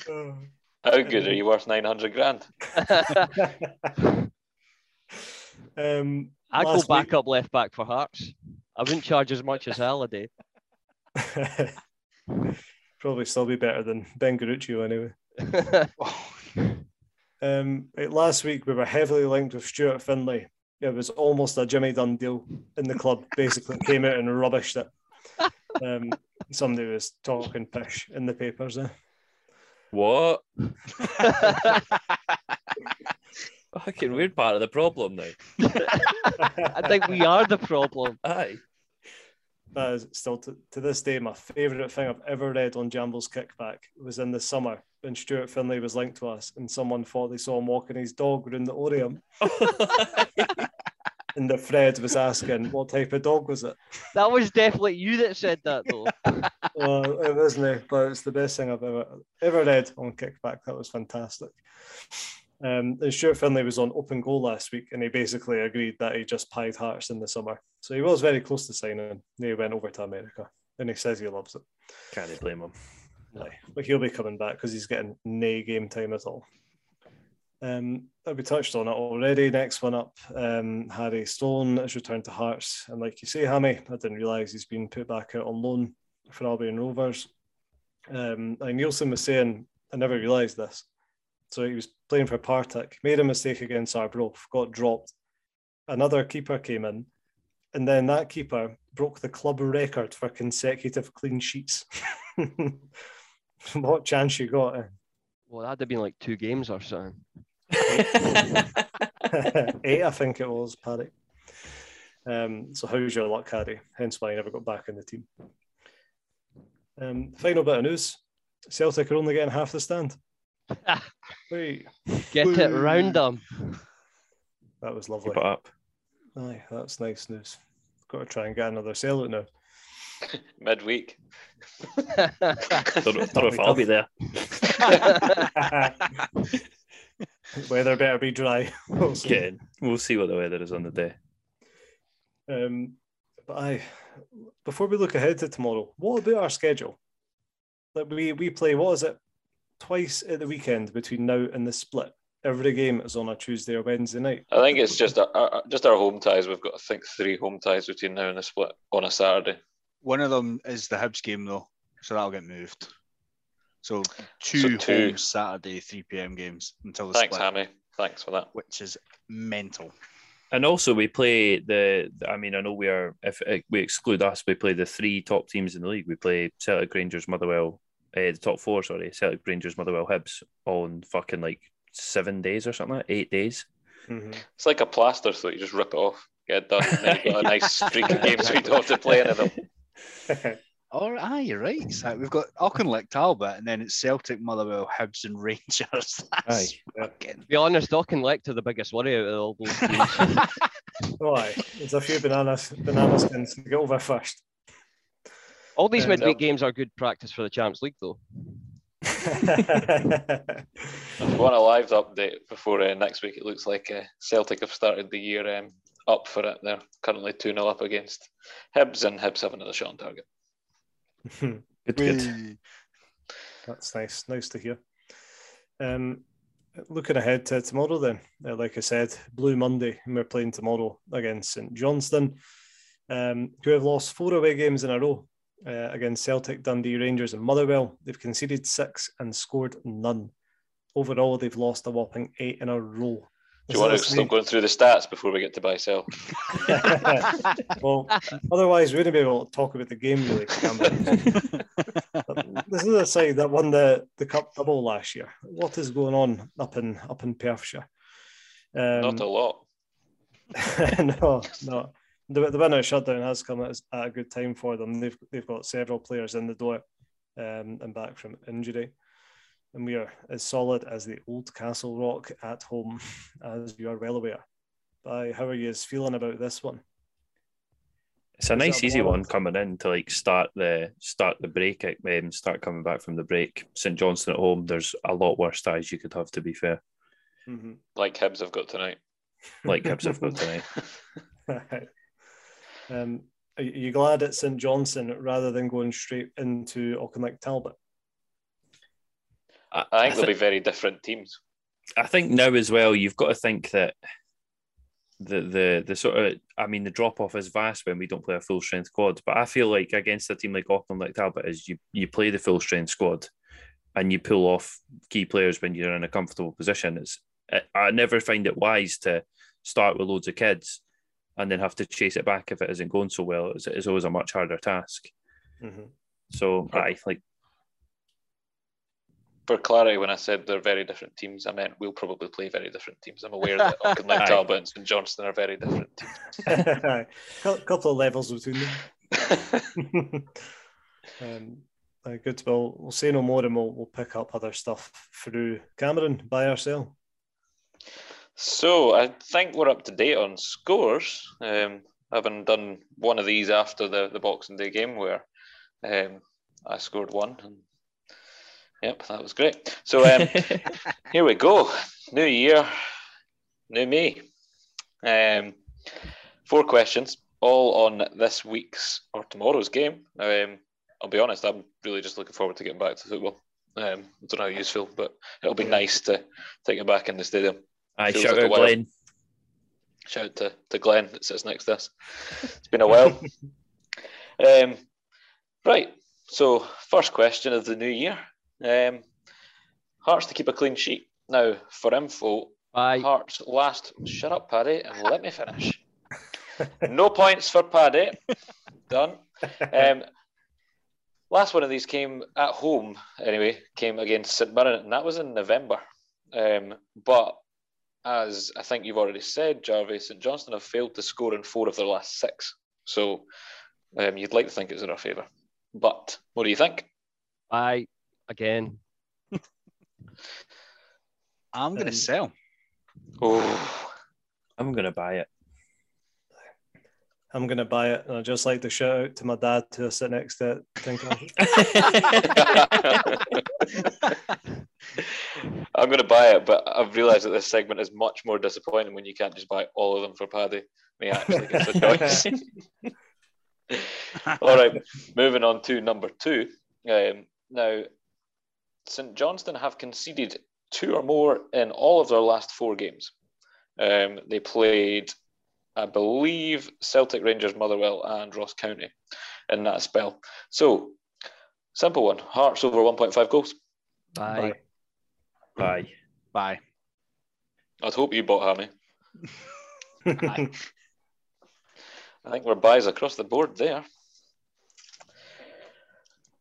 How good are you worth 900 grand? um, I go last back week- up left back for Hearts. I wouldn't charge as much as Halliday. Probably still be better than Ben Garuccio anyway. Um, right, last week we were heavily linked with Stuart Findlay. It was almost a Jimmy Dunn deal in the club. Basically, came out and rubbished it. Um, somebody was talking pish in the papers. Eh? What? Fucking weird part of the problem now. I think we are the problem. Aye. That is still to, to this day my favourite thing I've ever read on Jambo's kickback was in the summer when Stuart Findlay was linked to us and someone thought they saw him walking his dog around the Oriam and the Fred was asking what type of dog was it. That was definitely you that said that, though. well, it wasn't, but it's the best thing I've ever ever read on kickback. That was fantastic. Um, and Stuart Findlay was on open goal last week, and he basically agreed that he just pied Hearts in the summer. So he was very close to signing. He went over to America, and he says he loves it. Can't blame him. Aye, but he'll be coming back because he's getting nay game time at all. Um, we touched on it already. Next one up, um, Harry Stone has returned to Hearts, and like you say, Hammy, I didn't realise he's been put back out on loan for Albion Rovers. Um, and Neilson was saying, I never realised this. So he was playing for Partick, made a mistake against Arbroath, got dropped. Another keeper came in, and then that keeper broke the club record for consecutive clean sheets. what chance you got? eh? Well, that'd have been like two games or something. Eight, I think it was, Paddy. Um, so how's your luck, Harry? Hence why I never got back in the team. Um, final bit of news: Celtic are only getting half the stand. Wait, Get it round them. that was lovely. Keep it up. Aye, that's nice news. Got to try and get another sellout now. Midweek. Don't, know- don't know if I'll be there. Weather better be dry. We'll see. Yeah, we'll see what the weather is on the day. Um, but I, before we look ahead to tomorrow, what about our schedule? Like we we play what is it, twice at the weekend between now and the split. Every game is on a Tuesday or Wednesday night. I think it's just our, our, just our home ties. We've got, I think, three home ties between now and the split on a Saturday. One of them is the Hibs game though, so that'll get moved. So two, So two. home Saturday 3 p.m. games until the split. Thanks, split, Hammy. Thanks for that. which is mental. And also, we play the. I mean, I know we are. If uh, we exclude us, we play the three top teams in the league. We play Celtic, Rangers, Motherwell. Uh, the top four, sorry, Celtic, Rangers, Motherwell, Hibs, all in fucking like seven days or something, like that, eight days. It's like a plaster, so you just rip it off, get it done, and then you've got a nice streak of games we don't have to play any of them. Oh, ah, you're right. So we've got Auchinleck Talbot, and then it's Celtic, Motherwell, Hibs, and Rangers. That's Aye. fucking. To be honest, Auchinleck are the biggest worry out of all those teams. Oh, aye. There's a few bananas, banana skins to get over first. All these midweek no. games are good practice for the Champions League, though. If you want a live update before uh, next week, it looks like uh, Celtic have started the year um, up for it. They're currently 2 0 up against Hibs, and Hibs have another shot on target. Good, good. That's nice. Nice to hear. Um, looking ahead to tomorrow, then, uh, like I said, Blue Monday, and we're playing tomorrow against St Johnstone, um, who have lost four away games in a row uh, against Celtic, Dundee, Rangers, and Motherwell. They've conceded six and scored none. Overall, they've lost a whopping eight in a row. Do you want to stop going through the stats before we get to buy sell? well, otherwise we wouldn't be able to talk about the game really. this is a side that won the, the cup double last year. What is going on up in up in Perthshire? Um, Not a lot. no, no. The, the winter shutdown has come at, at a good time for them. They've they've got several players in the door um, and back from injury and we are as solid as the old Castle Rock at home, as you are well aware. By how are you feeling about this one? It's a Is nice, easy one coming in to like start the start the break, um, start coming back from the break. St Johnstone at home. There's a lot worse ties you could have. To be fair, mm-hmm. like Hibs have got tonight. Like Hibs have got tonight. um, are you glad it's St Johnstone rather than going straight into Auchinleck Talbot? I, I think they'll be very different teams. I think now as well, you've got to think that the the the sort of I mean the drop off is vast when we don't play a full strength squad. But I feel like against a team like Auckland like Talbot is you you play the full strength squad and you pull off key players when you're in a comfortable position. It's I never find it wise to start with loads of kids and then have to chase it back if it isn't going so well. It's, it's always a much harder task. Mm-hmm. So I like for clarity, when I said they're very different teams, I meant we'll probably play very different teams. I'm aware that Auckland Talbot and Johnstone are very different teams. A couple of levels between them. um, uh, good. Well, we'll say no more and we'll, we'll pick up other stuff through Cameron by ourselves. So I think we're up to date on scores. Um, having done one of these after the, the Boxing Day game where um, I scored one and Yep, that was great. So um, here we go. New year, new me. Um, four questions, all on this week's or tomorrow's game. Um, I'll be honest, I'm really just looking forward to getting back to football. Um, I don't know how you feel, but it'll be nice to take it back in the stadium. I shout out Glenn. Shout out to, to Glenn that sits next to us. It's been a while. um, right, so first question of the new year. Um, Hearts to keep a clean sheet. Now, for info, Aye. Hearts last. Shut up, Paddy, and let me finish. no points for Paddy. Done. Um, last one of these came at home, anyway, came against St Mirren, and that was in November. Um, but as I think you've already said, Jarvey, St Johnstone have failed to score in four of their last six. So um, you'd like to think it's in our favour. But what do you think? I, again. I'm going to um, sell. Oh, I'm going to buy it. I'm going to buy it. And I'd just like to shout out to my dad to sit next to it. I'm going to buy it, but I've realised that this segment is much more disappointing when you can't just buy all of them for Paddy. He actually gets a choice. all right, moving on to number two. Um, now, St Johnstone have conceded two or more in all of their last four games. Um, they played, I believe, Celtic, Rangers, Motherwell, and Ross County in that spell. So, simple one: Hearts over 1.5 goals. Bye. Bye. Bye. I'd hope you bought Hammy. I think we're buys across the board there.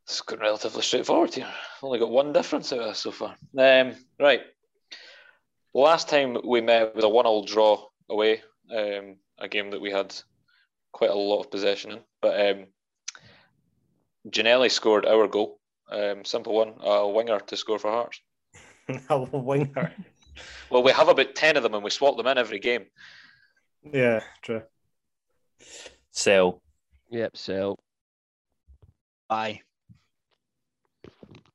It's going relatively straightforward here. Only got one difference out of this so far. Um, right. Last time we met with a one-all draw away, um, a game that we had quite a lot of possession in. But um, Ginnelly scored our goal. Um, simple one, a winger to score for Hearts. a winger. Well, we have about ten of them, and we swap them in every game. Yeah, true. Sell. Yep, sell. Bye.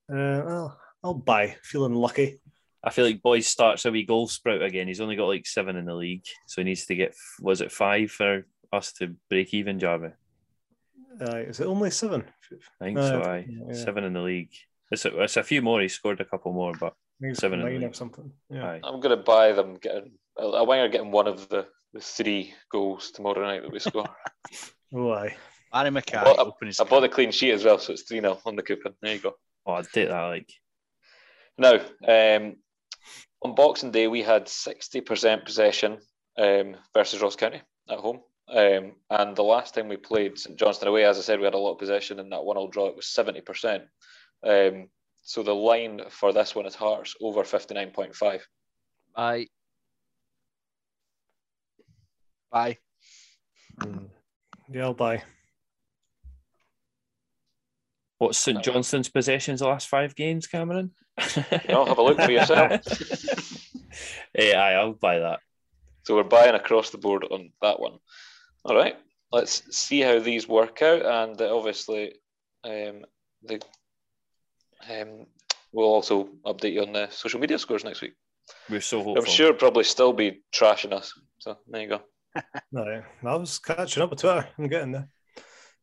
Uh, well, I'll buy. Feeling lucky. I feel like Boyce starts a wee goal sprout again. He's only got like seven in the league, so he needs to get was it five for us to break even, Jarvey? Uh, is it only seven? I think uh, so. Aye, yeah. seven in the league. It's a, it's a few more. He scored a couple more, but seven in the league. or something. Yeah, aye. I'm going to buy them getting a winger getting one of the, the three goals tomorrow night that we score. oh, aye. Harry McCann. I bought, I, I bought a clean sheet as well, so it's 3 0 on the coupon. There you go. Oh, I'd take that. Like now, um, On Boxing Day, we had 60% possession um, versus Ross County at home. Um, and the last time we played St Johnstone away, as I said, we had a lot of possession and that one all draw. It was 70%. Um, so the line for this one is Hearts over 59.5. I Bye. Mm. Yeah, I'll buy. What's St Johnstone's possessions the last five games, Cameron? I'll have a look for yourself. yeah, I'll buy that. So we're buying across the board on that one. All right, let's see how these work out, and uh, obviously, um, the um, we'll also update you on the social media scores next week. We're so hopeful. I'm sure probably still be trashing us. So there you go. No, I was catching up with Twitter. I'm getting there.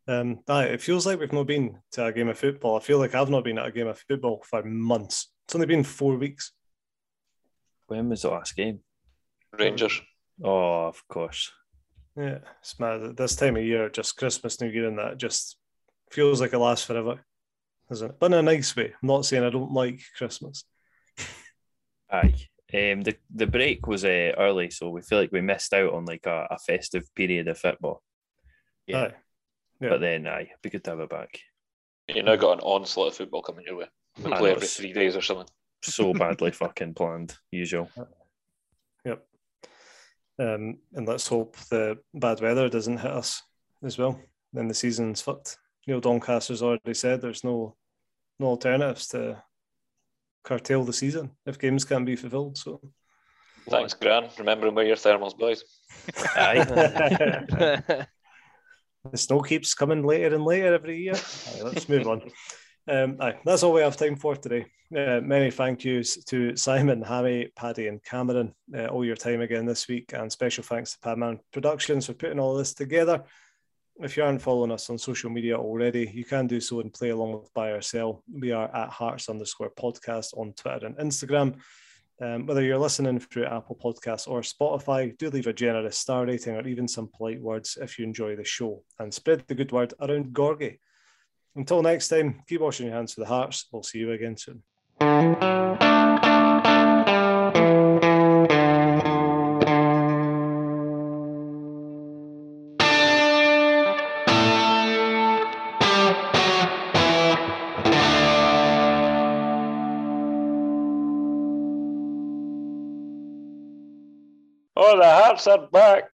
Um, aye, it feels like we've not been to a game of football. I feel like I've not been at a game of football for months. It's only been four weeks. When was the last game? Rangers. Oh, of course. Yeah, it's mad. This time of year, just Christmas, New Year, and that just feels like it lasts forever, isn't it? But in a nice way. I'm not saying I don't like Christmas. Aye. Um, the the break was uh, early, so we feel like we missed out on like a, a festive period of football. Yeah. Aye. Yeah. But then, aye, it'd be good to have it back. You now got an onslaught of football coming your way. We I play know, every three days or something. So badly fucking planned, usual. Yep. Um, and let's hope the bad weather doesn't hit us as well. Then the season's fucked. Neil Doncaster's already said there's no no alternatives to curtail the season if games can't be fulfilled. So Thanks, Gran. Remembering where your thermals, boys. Aye. the snow keeps coming later and later every year. Aye, let's move on. Um, aye, that's all we have time for today. Uh, many thank yous to Simon, Hammy, Paddy, and Cameron. Uh, all your time again this week, and special thanks to Padman Productions for putting all this together. If you aren't following us on social media already, you can do so and play along with Buy or Sell. We are at Hearts underscore podcast on Twitter and Instagram. Um, whether you're listening through Apple Podcasts or Spotify, do leave a generous star rating or even some polite words if you enjoy the show and spread the good word around Gorgie. Until next time, keep washing your hands for the hearts. We'll see you again soon. The back.